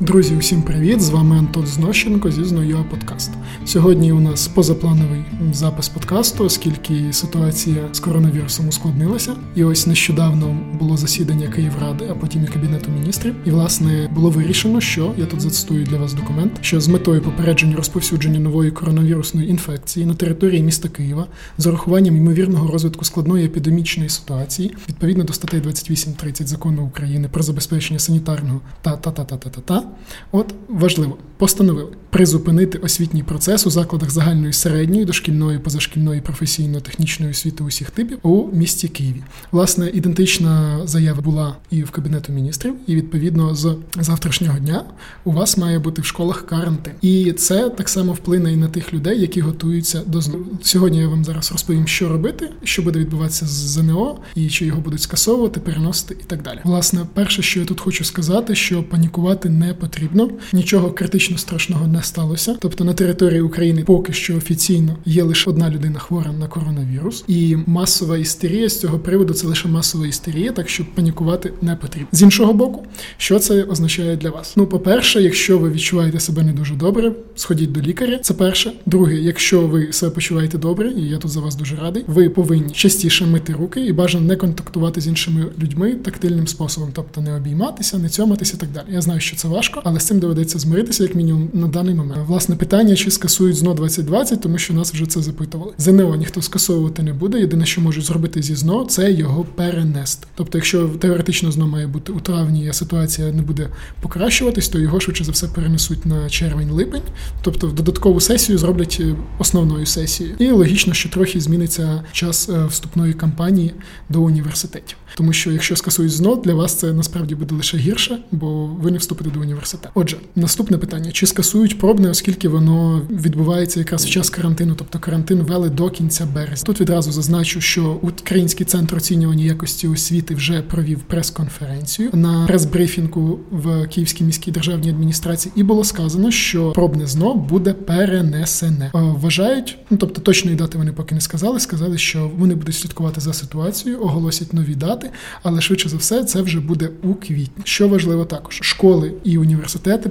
Друзі, усім привіт! З вами Антон Знощенко зі Знойо Подкаст. Сьогодні у нас позаплановий запис подкасту, оскільки ситуація з коронавірусом ускладнилася. І ось нещодавно було засідання Київради, а потім і кабінету міністрів. І власне було вирішено, що я тут зацитую для вас документ, що з метою попередження розповсюдження нової коронавірусної інфекції на території міста Києва з урахуванням ймовірного розвитку складної епідемічної ситуації відповідно до статей 28.30 закону України про забезпечення санітарного та та та та та та та От важливо, постановили призупинити освітній процес у закладах загальної середньої, дошкільної, позашкільної, професійно-технічної освіти усіх типів у місті Києві. Власне, ідентична заява була і в кабінету міністрів, і відповідно з завтрашнього дня у вас має бути в школах карантин. І це так само вплине і на тих людей, які готуються до ЗНО. Сьогодні я вам зараз розповім, що робити, що буде відбуватися з ЗНО, і чи його будуть скасовувати, переносити і так далі. Власне, перше, що я тут хочу сказати, що панікувати не потрібно. Нічого критично страшного не сталося. Тобто на території України поки що офіційно є лише одна людина хвора на коронавірус, і масова істерія з цього приводу це лише масова істерія, так що панікувати не потрібно. З іншого боку, що це означає для вас? Ну, по-перше, якщо ви відчуваєте себе не дуже добре, сходіть до лікаря. Це перше. Друге, якщо ви себе почуваєте добре, і я тут за вас дуже радий, ви повинні частіше мити руки і бажано не контактувати з іншими людьми тактильним способом, тобто не обійматися, не цьоматися і так далі. Я знаю, що це важко, але з цим доведеться змиритися, як мінімум, на даний момент. Власне питання, чи скасують ЗНО 2020, тому що нас вже це запитували. ЗНО ніхто скасовувати не буде. Єдине, що можуть зробити зі ЗНО, це його перенести. Тобто, якщо теоретично ЗНО має бути у травні, а ситуація не буде покращуватись, то його швидше за все перенесуть на червень-липень, тобто в додаткову сесію зроблять е, основною сесією. І логічно, що трохи зміниться час е, вступної кампанії до університетів. Тому що якщо скасують ЗНО, для вас це насправді буде лише гірше, бо ви не вступите до університету. Отже, наступне питання: чи скасують пробне, оскільки воно відбувається якраз в час карантину, тобто карантин вели до кінця березня. Тут відразу зазначу, що Український центр оцінювання якості освіти вже провів прес-конференцію на прес-брифінгу в Київській міській державній адміністрації, і було сказано, що пробне ЗНО буде перенесене. Вважають, ну тобто точної дати вони поки не сказали. Сказали, що вони будуть слідкувати за ситуацією, оголосять нові дати, але швидше за все це вже буде у квітні. Що важливо також, школи і університети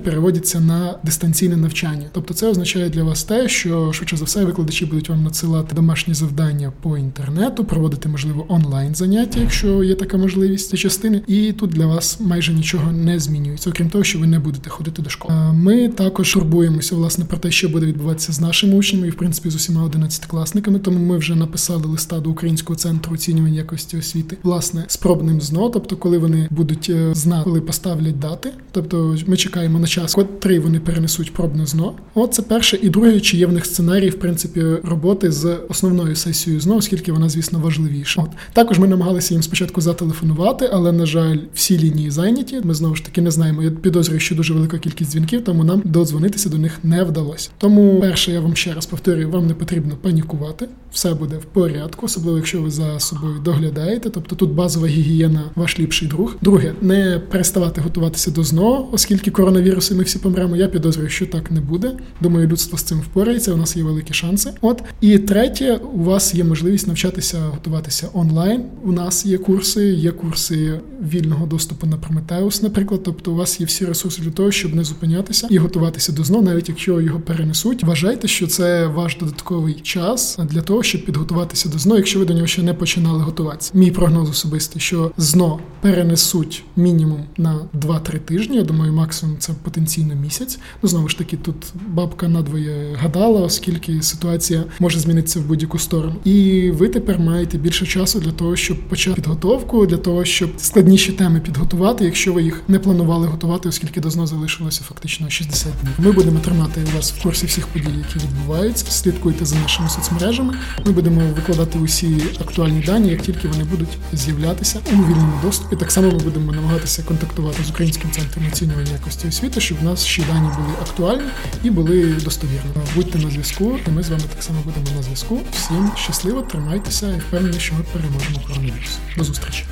переводяться на дистанційне навчання. Тобто, це означає для вас те, що швидше за все викладачі будуть вам надсилати домашні завдання по інтернету, проводити можливо онлайн заняття, якщо є така можливість ці частини. І тут для вас майже нічого не змінюється, окрім того, що ви не будете ходити до школи. Ми також турбуємося власне про те, що буде відбуватися з нашими учнями, і в принципі з усіма одинадцятикласниками. Тому ми вже написали листа до Українського центру оцінювання якості освіти, власне, спробним ЗНО, тобто, коли вони будуть е, знати, коли поставлять дати, тобто ми чекаємо на час, котрий вони перенесуть пробне ЗНО. От це перше і друге, чи є в них сценарій, в принципі, роботи з основною сесією ЗНО, оскільки вона, звісно, важливіша. От також ми намагалися їм спочатку зателефонувати, але на жаль, всі лінії зайняті. Ми знову ж таки не знаємо. Я підозрюю, що дуже велика кількість дзвінків, тому нам додзвонитися до них не вдалося. Тому перше, я вам ще раз повторюю, вам не потрібно панікувати, все буде в порядку, особливо якщо ви за собою доглядаєте. Тобто тут базова гігієна, ваш ліпший друг. Друге, не переставати готуватися до ЗНО, оскільки коронавіруси ми всі помремо. Я підозрюю, що так не буде. Думаю, людство з цим впорається. У нас є великі шанси. От і третє, у вас є можливість навчатися готуватися онлайн. У нас є курси, є курси вільного доступу на Прометеус, наприклад. Тобто, у вас є всі ресурси для того, щоб не зупинятися і готуватися до ЗНО, навіть якщо його перенесуть. Вважайте, що це ваш додатковий час для того, щоб підготуватися до ЗНО, якщо ви до нього ще не починали готуватися. Мій прогноз особистий, що ЗНО перенесуть мінімум на 2-3 тижні. Я думаю, максимум це потенційно місяць. Ну знову ж таки, тут бабка надвоє гадала, оскільки ситуація може змінитися в будь-яку сторону. І ви тепер маєте більше часу для того, щоб почати підготовку, для того, щоб складніші теми підготувати, якщо ви їх не планували готувати, оскільки до ЗНО залишилося фактично 60 днів. Ми будемо тримати вас в курсі всіх подій, які відбуваються. Слідкуйте за нашими соцмережами. Ми будемо викладати усі актуальні дані, як тільки вони будуть з'являтися у вільному доступі. Так само ми будемо намагатися контактувати з українським центром оцінювання якості освіти, щоб в нас ще дані були актуальні і були достовірні. Будьте на зв'язку, і ми з вами так само будемо на зв'язку. Всім щасливо, тримайтеся і впевнений, що ми переможемо коронавірус. До зустрічі.